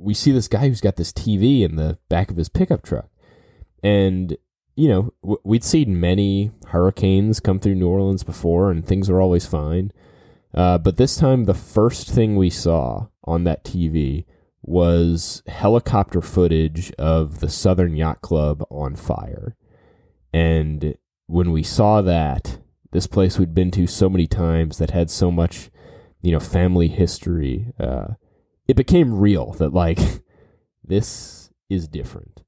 we see this guy who's got this TV in the back of his pickup truck. And, you know, we'd seen many hurricanes come through New Orleans before, and things are always fine. Uh, but this time, the first thing we saw on that TV was helicopter footage of the Southern Yacht Club on fire. And when we saw that, this place we'd been to so many times that had so much, you know, family history, uh, it became real that, like, this is different.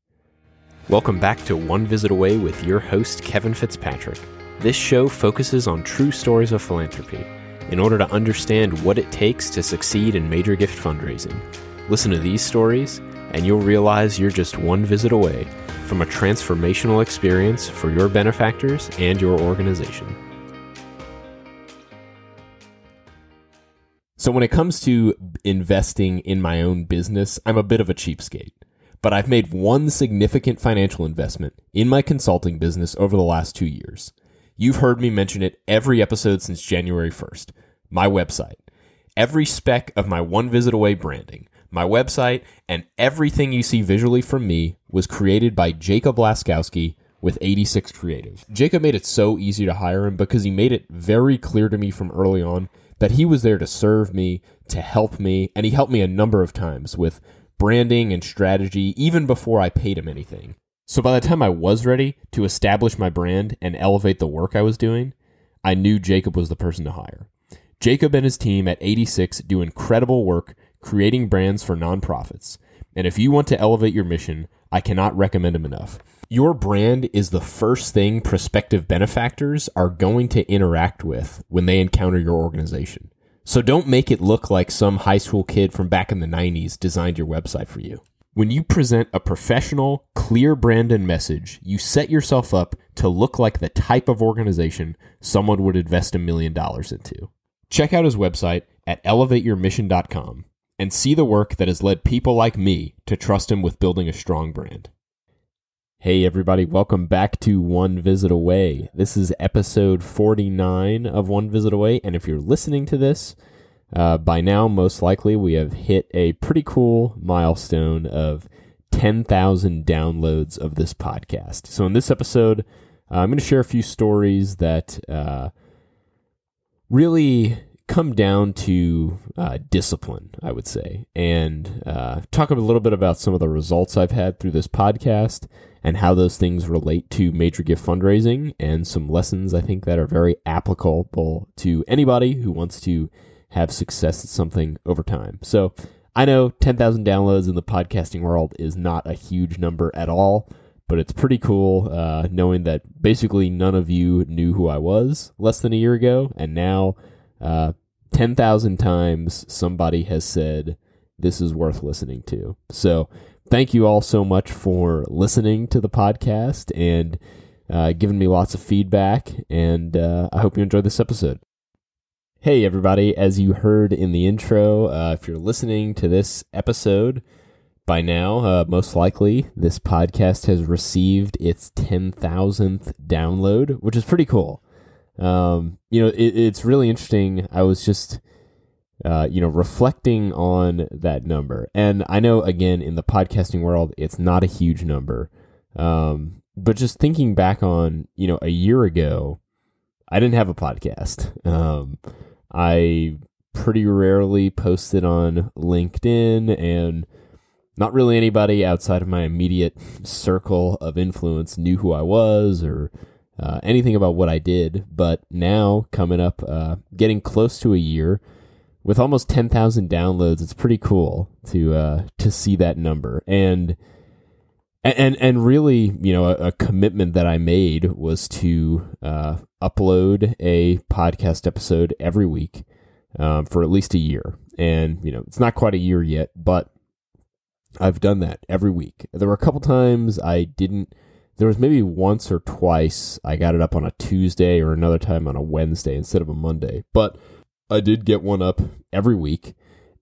Welcome back to One Visit Away with your host, Kevin Fitzpatrick. This show focuses on true stories of philanthropy in order to understand what it takes to succeed in major gift fundraising. Listen to these stories, and you'll realize you're just one visit away from a transformational experience for your benefactors and your organization. So, when it comes to investing in my own business, I'm a bit of a cheapskate. But I've made one significant financial investment in my consulting business over the last two years. You've heard me mention it every episode since January 1st my website. Every speck of my one visit away branding, my website, and everything you see visually from me was created by Jacob Laskowski with 86 Creative. Jacob made it so easy to hire him because he made it very clear to me from early on that he was there to serve me, to help me, and he helped me a number of times with branding and strategy even before I paid him anything. So by the time I was ready to establish my brand and elevate the work I was doing, I knew Jacob was the person to hire. Jacob and his team at 86 do incredible work creating brands for nonprofits. And if you want to elevate your mission, I cannot recommend them enough. Your brand is the first thing prospective benefactors are going to interact with when they encounter your organization. So don't make it look like some high school kid from back in the 90s designed your website for you. When you present a professional, clear brand and message, you set yourself up to look like the type of organization someone would invest a million dollars into. Check out his website at elevateyourmission.com and see the work that has led people like me to trust him with building a strong brand. Hey, everybody, welcome back to One Visit Away. This is episode 49 of One Visit Away, and if you're listening to this, uh, by now, most likely, we have hit a pretty cool milestone of 10,000 downloads of this podcast. So, in this episode, uh, I'm going to share a few stories that uh, really come down to uh, discipline, I would say, and uh, talk a little bit about some of the results I've had through this podcast and how those things relate to major gift fundraising and some lessons I think that are very applicable to anybody who wants to have success at something over time. So I know 10,000 downloads in the podcasting world is not a huge number at all but it's pretty cool uh, knowing that basically none of you knew who I was less than a year ago, and now uh, 10,000 times somebody has said, This is worth listening to. So, thank you all so much for listening to the podcast and uh, giving me lots of feedback, and uh, I hope you enjoyed this episode. Hey, everybody, as you heard in the intro, uh, if you're listening to this episode, by now, uh, most likely, this podcast has received its 10,000th download, which is pretty cool. Um, you know, it, it's really interesting. I was just, uh, you know, reflecting on that number. And I know, again, in the podcasting world, it's not a huge number. Um, but just thinking back on, you know, a year ago, I didn't have a podcast. Um, I pretty rarely posted on LinkedIn and not really anybody outside of my immediate circle of influence knew who I was or uh, anything about what I did. But now, coming up, uh, getting close to a year with almost 10,000 downloads, it's pretty cool to uh, to see that number. And and and really, you know, a, a commitment that I made was to uh, upload a podcast episode every week um, for at least a year. And you know, it's not quite a year yet, but I've done that every week. There were a couple times I didn't. There was maybe once or twice I got it up on a Tuesday or another time on a Wednesday instead of a Monday. But I did get one up every week,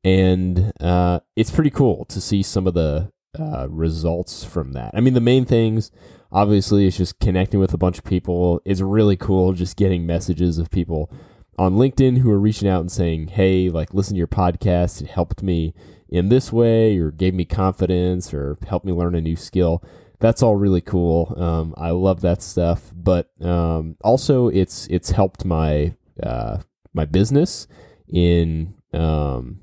and uh, it's pretty cool to see some of the uh, results from that. I mean, the main things obviously is just connecting with a bunch of people. It's really cool just getting messages of people on LinkedIn who are reaching out and saying, "Hey, like listen to your podcast. It helped me in this way or gave me confidence or helped me learn a new skill that's all really cool um, i love that stuff but um, also it's it's helped my uh, my business in um,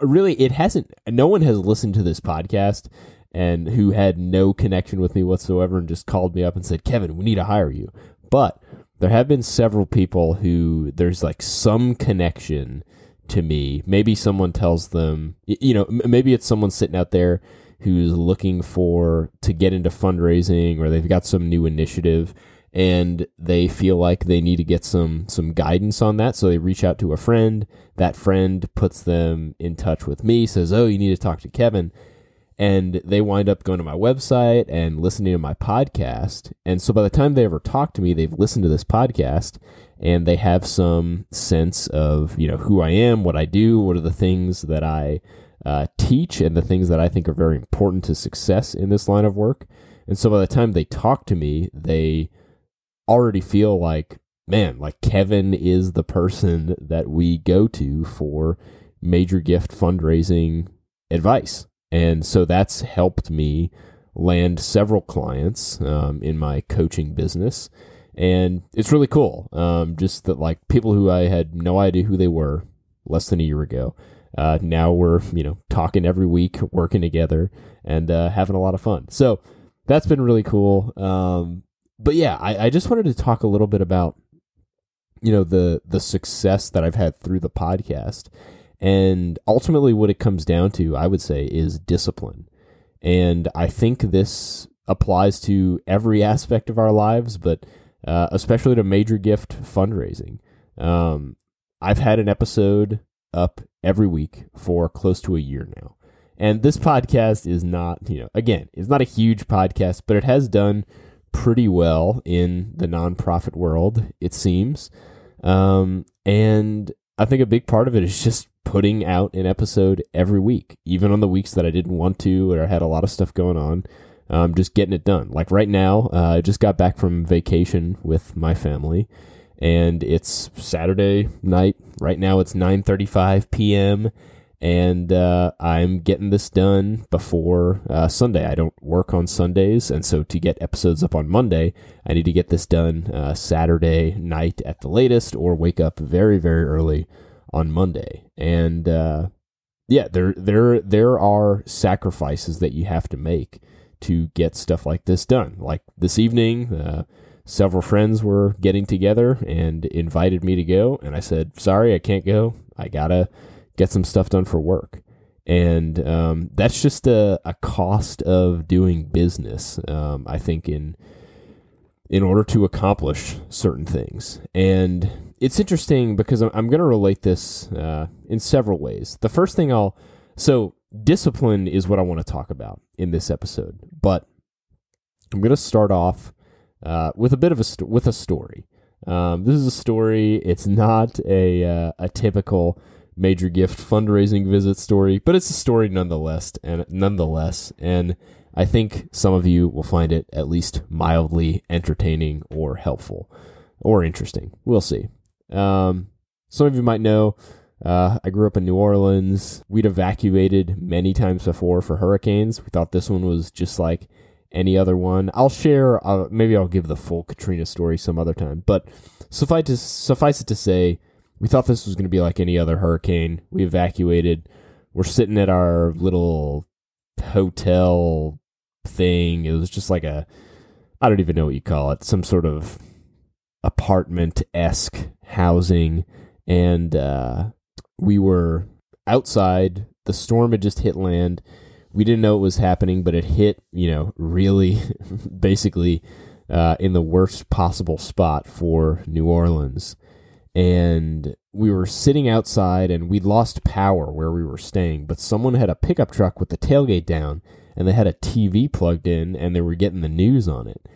really it hasn't no one has listened to this podcast and who had no connection with me whatsoever and just called me up and said kevin we need to hire you but there have been several people who there's like some connection to me. Maybe someone tells them, you know, maybe it's someone sitting out there who's looking for to get into fundraising or they've got some new initiative and they feel like they need to get some some guidance on that so they reach out to a friend that friend puts them in touch with me says oh you need to talk to kevin and they wind up going to my website and listening to my podcast. And so by the time they ever talk to me, they've listened to this podcast and they have some sense of, you know, who I am, what I do, what are the things that I uh, teach, and the things that I think are very important to success in this line of work. And so by the time they talk to me, they already feel like, man, like Kevin is the person that we go to for major gift fundraising advice. And so that's helped me land several clients um, in my coaching business. And it's really cool. Um, just that, like, people who I had no idea who they were less than a year ago. Uh, now we're, you know, talking every week, working together, and uh, having a lot of fun. So that's been really cool. Um, but yeah, I, I just wanted to talk a little bit about, you know, the the success that I've had through the podcast and ultimately, what it comes down to, I would say, is discipline. And I think this applies to every aspect of our lives, but uh, especially to major gift fundraising. Um, I've had an episode up every week for close to a year now. And this podcast is not, you know, again, it's not a huge podcast, but it has done pretty well in the nonprofit world, it seems. Um, and I think a big part of it is just putting out an episode every week, even on the weeks that I didn't want to or I had a lot of stuff going on. Um, just getting it done. Like right now, uh, I just got back from vacation with my family, and it's Saturday night. Right now, it's 9:35 p.m. And uh, I'm getting this done before uh, Sunday. I don't work on Sundays, and so to get episodes up on Monday, I need to get this done uh, Saturday night at the latest, or wake up very, very early on Monday. And uh, yeah, there there there are sacrifices that you have to make to get stuff like this done. Like this evening, uh, several friends were getting together and invited me to go, and I said, "Sorry, I can't go. I gotta get some stuff done for work." And um, that's just a, a cost of doing business. Um, I think in in order to accomplish certain things. And it's interesting because I'm, I'm going to relate this uh, in several ways. The first thing I'll so discipline is what I want to talk about in this episode, but I'm going to start off uh, with a bit of a st- with a story. Um, this is a story. It's not a uh, a typical major gift fundraising visit story, but it's a story nonetheless. And nonetheless, and I think some of you will find it at least mildly entertaining or helpful or interesting. We'll see. Um, some of you might know uh, I grew up in New Orleans. We'd evacuated many times before for hurricanes. We thought this one was just like any other one. I'll share, uh, maybe I'll give the full Katrina story some other time. But suffice, to, suffice it to say, we thought this was going to be like any other hurricane. We evacuated. We're sitting at our little hotel thing. It was just like a, I don't even know what you call it, some sort of apartment esque housing. And uh, we were outside. The storm had just hit land. We didn't know it was happening, but it hit, you know, really basically uh, in the worst possible spot for New Orleans. And we were sitting outside and we'd lost power where we were staying, but someone had a pickup truck with the tailgate down and they had a TV plugged in and they were getting the news on it.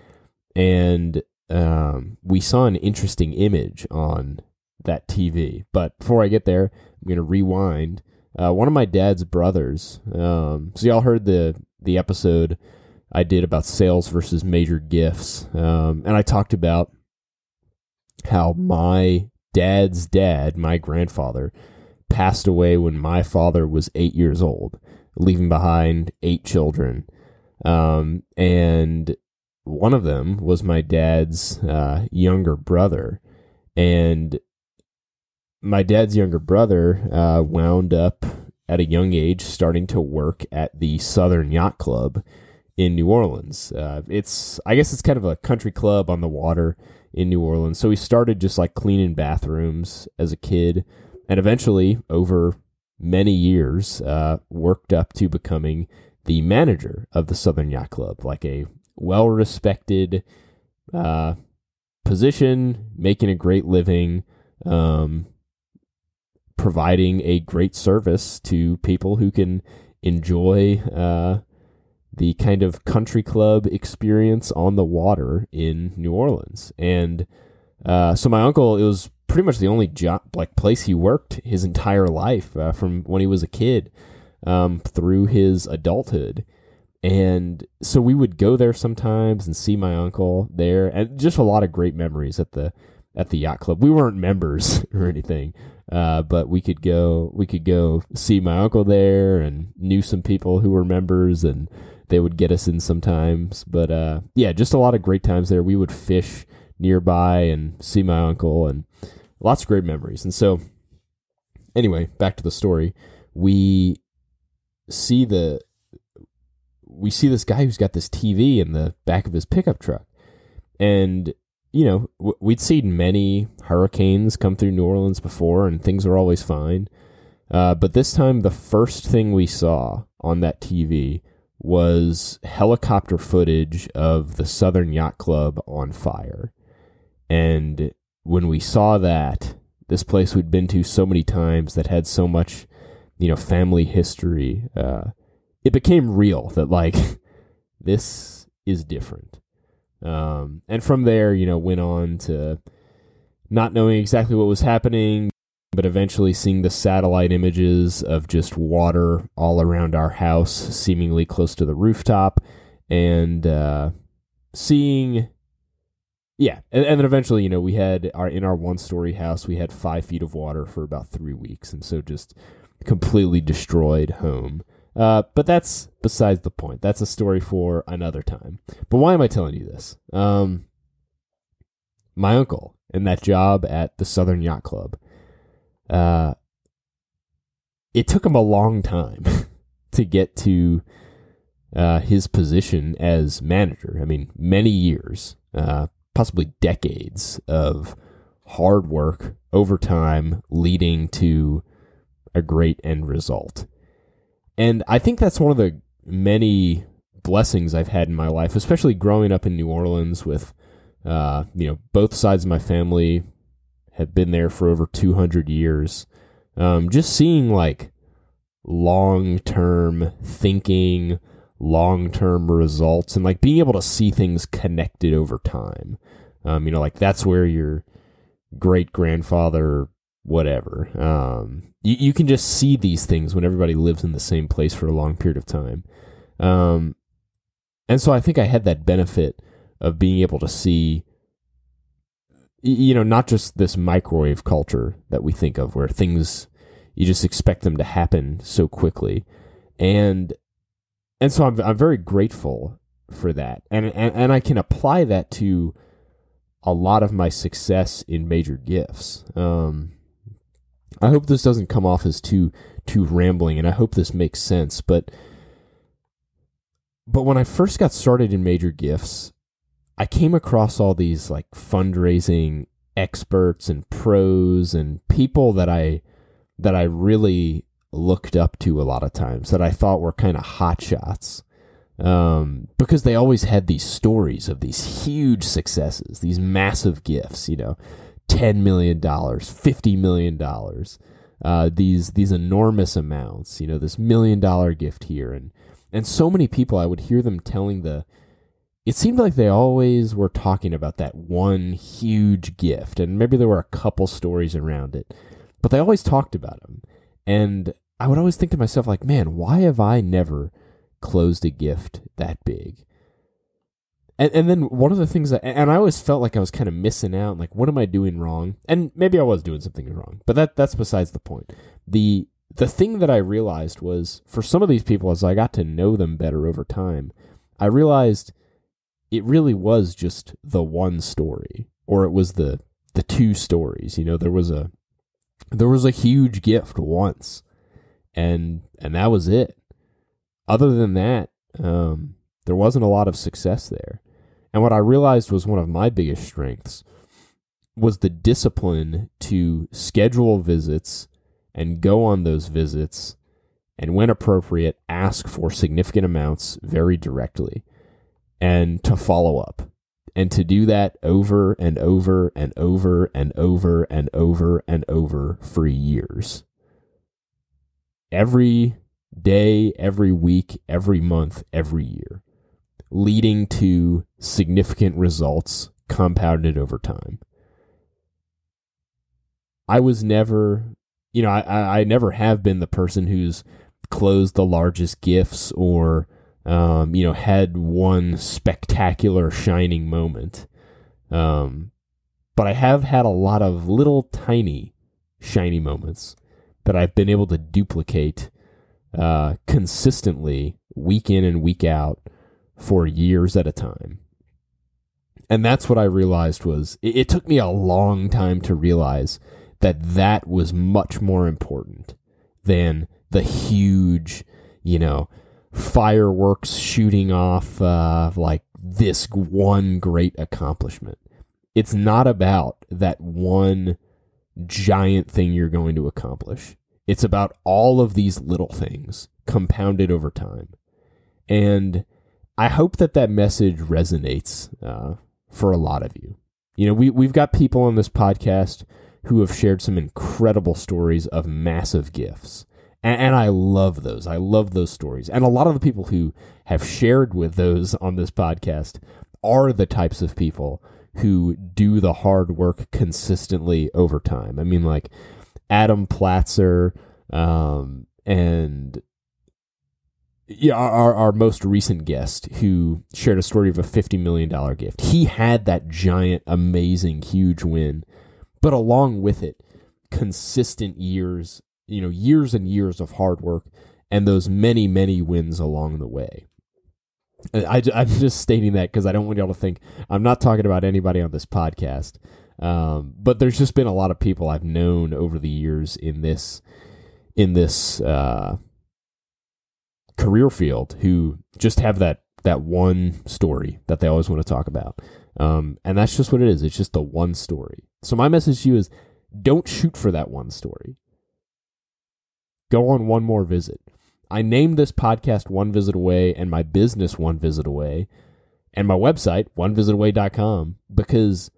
And um, we saw an interesting image on that TV. But before I get there, I'm going to rewind. Uh, one of my dad's brothers. Um, so y'all heard the the episode I did about sales versus major gifts, um, and I talked about how my dad's dad, my grandfather, passed away when my father was eight years old. leaving behind eight children. Um, and one of them was my dad's uh, younger brother. And my dad's younger brother uh, wound up at a young age starting to work at the Southern Yacht Club in New Orleans. Uh, it's, I guess, it's kind of a country club on the water in New Orleans. So he started just like cleaning bathrooms as a kid, and eventually, over many years, uh, worked up to becoming the manager of the Southern Yacht Club, like a well respected uh, position, making a great living, um, providing a great service to people who can enjoy uh, the kind of country club experience on the water in New Orleans. And uh, so my uncle, it was pretty much the only job, like place he worked his entire life uh, from when he was a kid um, through his adulthood. And so we would go there sometimes and see my uncle there, and just a lot of great memories at the at the yacht club. We weren't members or anything, uh, but we could go we could go see my uncle there, and knew some people who were members, and they would get us in sometimes. But uh, yeah, just a lot of great times there. We would fish nearby and see my uncle, and lots of great memories. And so, anyway, back to the story. We see the we see this guy who's got this TV in the back of his pickup truck, and you know we'd seen many hurricanes come through New Orleans before, and things were always fine. Uh, but this time, the first thing we saw on that TV was helicopter footage of the Southern Yacht Club on fire. And when we saw that, this place we'd been to so many times that had so much, you know, family history, uh, it became real that like this is different. Um, and from there, you know, went on to not knowing exactly what was happening, but eventually seeing the satellite images of just water all around our house, seemingly close to the rooftop, and uh, seeing, yeah, and, and, then eventually, you know, we had our in our one story house, we had five feet of water for about three weeks, and so just completely destroyed home. Uh, but that's besides the point. That's a story for another time. But why am I telling you this? Um, my uncle in that job at the Southern Yacht Club uh, it took him a long time to get to uh, his position as manager. I mean, many years, uh, possibly decades of hard work, overtime, leading to a great end result. And I think that's one of the many blessings I've had in my life, especially growing up in New Orleans with, uh, you know, both sides of my family have been there for over 200 years. Um, just seeing like long term thinking, long term results, and like being able to see things connected over time. Um, you know, like that's where your great grandfather, whatever. Um, you, you can just see these things when everybody lives in the same place for a long period of time. Um, and so I think I had that benefit of being able to see you know, not just this microwave culture that we think of where things you just expect them to happen so quickly. And and so I'm I'm very grateful for that. And and, and I can apply that to a lot of my success in major gifts. Um I hope this doesn't come off as too too rambling and I hope this makes sense, but but when I first got started in major gifts, I came across all these like fundraising experts and pros and people that I that I really looked up to a lot of times that I thought were kind of hot shots. Um, because they always had these stories of these huge successes, these massive gifts, you know, ten million dollars, fifty million dollars, uh, these these enormous amounts, you know, this million dollar gift here, and and so many people I would hear them telling the it seemed like they always were talking about that one huge gift, and maybe there were a couple stories around it, but they always talked about them. And I would always think to myself, like, man, why have I never closed a gift that big? And, and then one of the things that, and I always felt like I was kind of missing out, like, what am I doing wrong? And maybe I was doing something wrong, but that that's besides the point. The the thing that I realized was for some of these people, as I got to know them better over time, I realized it really was just the one story, or it was the the two stories. You know, there was a there was a huge gift once, and and that was it. Other than that, um, there wasn't a lot of success there. And what I realized was one of my biggest strengths was the discipline to schedule visits and go on those visits and when appropriate ask for significant amounts very directly and to follow up and to do that over and over and over and over and over and over for years. Every day every week every month every year leading to significant results compounded over time I was never, you know, I, I never have been the person who's closed the largest gifts or, um, you know, had one spectacular shining moment. Um, but I have had a lot of little tiny shiny moments that I've been able to duplicate uh, consistently week in and week out for years at a time. And that's what I realized was it, it took me a long time to realize that that was much more important than the huge, you know, fireworks shooting off uh, like this one great accomplishment. It's not about that one giant thing you're going to accomplish. It's about all of these little things compounded over time. And I hope that that message resonates uh, for a lot of you. You know, we, we've got people on this podcast who have shared some incredible stories of massive gifts. And, and, I love those. I love those stories. And a lot of the people who have shared with those on this podcast are the types of people who do the hard work consistently over time. I mean, like Adam Platzer um, and yeah, our, our most recent guest who shared a story of a $50 million gift. He had that giant, amazing, huge win but along with it, consistent years, you know, years and years of hard work and those many, many wins along the way. I, am just stating that because I don't want y'all to think I'm not talking about anybody on this podcast. Um, but there's just been a lot of people I've known over the years in this in this uh, career field who just have that that one story that they always want to talk about. Um, and that's just what it is. It's just the one story. So my message to you is don't shoot for that one story. Go on one more visit. I named this podcast One Visit Away and my business One Visit Away and my website, onevisitaway.com, because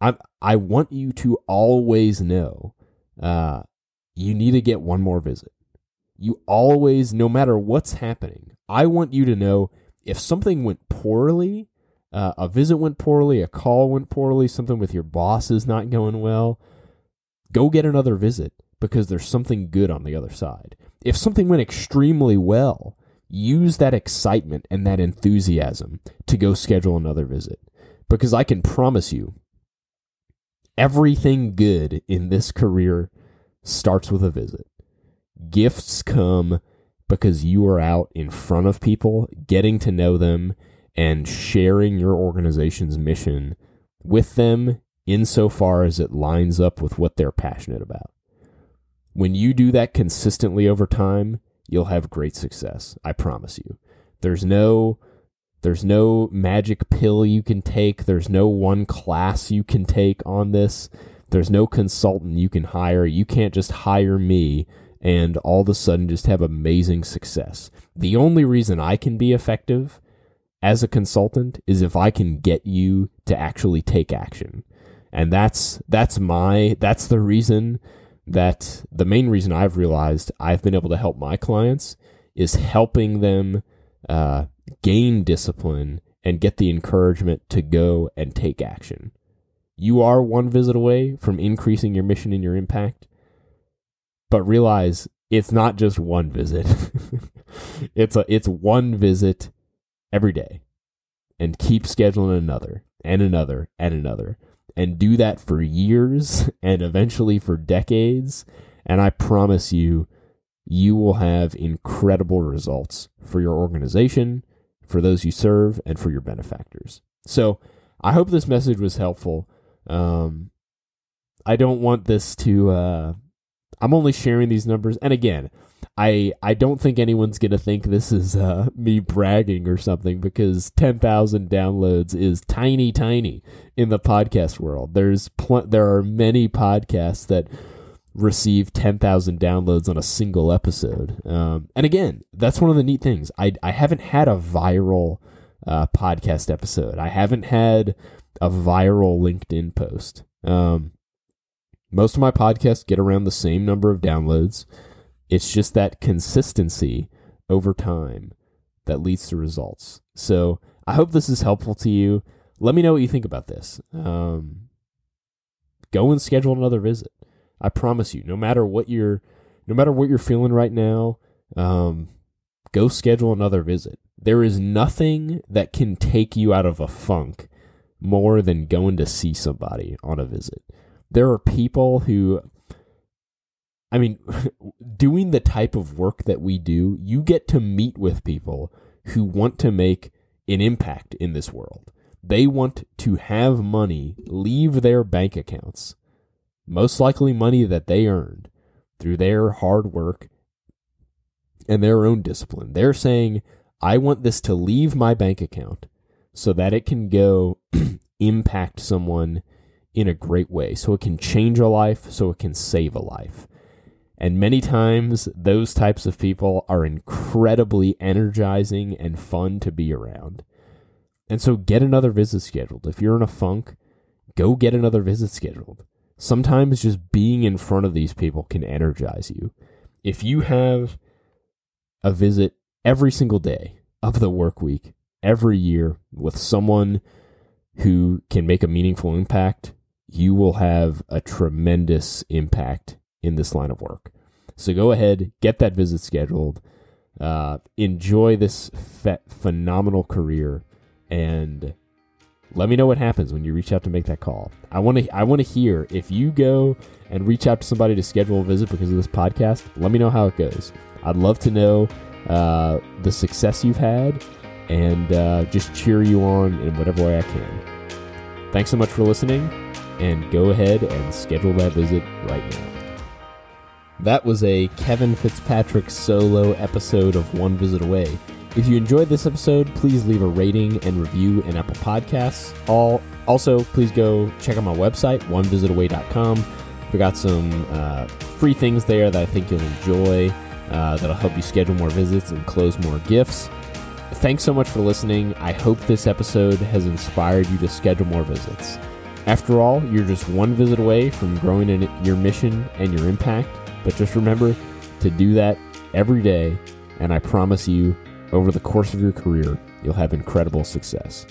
I I want you to always know uh, you need to get one more visit. You always, no matter what's happening, I want you to know if something went poorly, uh, a visit went poorly, a call went poorly, something with your boss is not going well, go get another visit because there's something good on the other side. If something went extremely well, use that excitement and that enthusiasm to go schedule another visit because I can promise you everything good in this career starts with a visit. Gifts come because you are out in front of people, getting to know them, and sharing your organization's mission with them insofar as it lines up with what they're passionate about. When you do that consistently over time, you'll have great success. I promise you. There's no there's no magic pill you can take. There's no one class you can take on this. There's no consultant you can hire. You can't just hire me and all of a sudden just have amazing success. The only reason I can be effective as a consultant is if I can get you to actually take action. And that's that's my that's the reason that the main reason I've realized I've been able to help my clients is helping them uh, gain discipline and get the encouragement to go and take action. You are one visit away from increasing your mission and your impact, but realize it's not just one visit. it's a it's one visit every day and keep scheduling another and another and another and do that for years and eventually for decades and I promise you you will have incredible results for your organization, for those you serve, and for your benefactors. So I hope this message was helpful. Um, I don't want this to. Uh, I'm only sharing these numbers, and again, I I don't think anyone's gonna think this is uh, me bragging or something because ten thousand downloads is tiny, tiny in the podcast world. There's pl- there are many podcasts that receive ten thousand downloads on a single episode. Um, and again, that's one of the neat things. I I haven't had a viral uh, podcast episode. I haven't had a viral LinkedIn post. Um, most of my podcasts get around the same number of downloads. It's just that consistency over time that leads to results. So I hope this is helpful to you. Let me know what you think about this. Um, go and schedule another visit. I promise you, no matter what you're, no matter what you're feeling right now, um, go schedule another visit. There is nothing that can take you out of a funk more than going to see somebody on a visit. There are people who, I mean, doing the type of work that we do, you get to meet with people who want to make an impact in this world. They want to have money leave their bank accounts, most likely money that they earned through their hard work and their own discipline. They're saying, I want this to leave my bank account so that it can go impact someone in a great way, so it can change a life, so it can save a life. And many times, those types of people are incredibly energizing and fun to be around. And so, get another visit scheduled. If you're in a funk, go get another visit scheduled. Sometimes just being in front of these people can energize you. If you have a visit every single day of the work week, every year with someone who can make a meaningful impact, you will have a tremendous impact in this line of work. So go ahead, get that visit scheduled, uh, enjoy this fe- phenomenal career, and let me know what happens when you reach out to make that call. I want to I want to hear if you go and reach out to somebody to schedule a visit because of this podcast. Let me know how it goes. I'd love to know uh, the success you've had and uh, just cheer you on in whatever way I can. Thanks so much for listening, and go ahead and schedule that visit right now. That was a Kevin Fitzpatrick solo episode of One Visit Away. If you enjoyed this episode, please leave a rating and review in Apple Podcasts. All also, please go check out my website, onevisitaway.com. We got some uh, free things there that I think you'll enjoy. Uh, that'll help you schedule more visits and close more gifts. Thanks so much for listening. I hope this episode has inspired you to schedule more visits. After all, you're just one visit away from growing in your mission and your impact. But just remember to do that every day, and I promise you, over the course of your career, you'll have incredible success.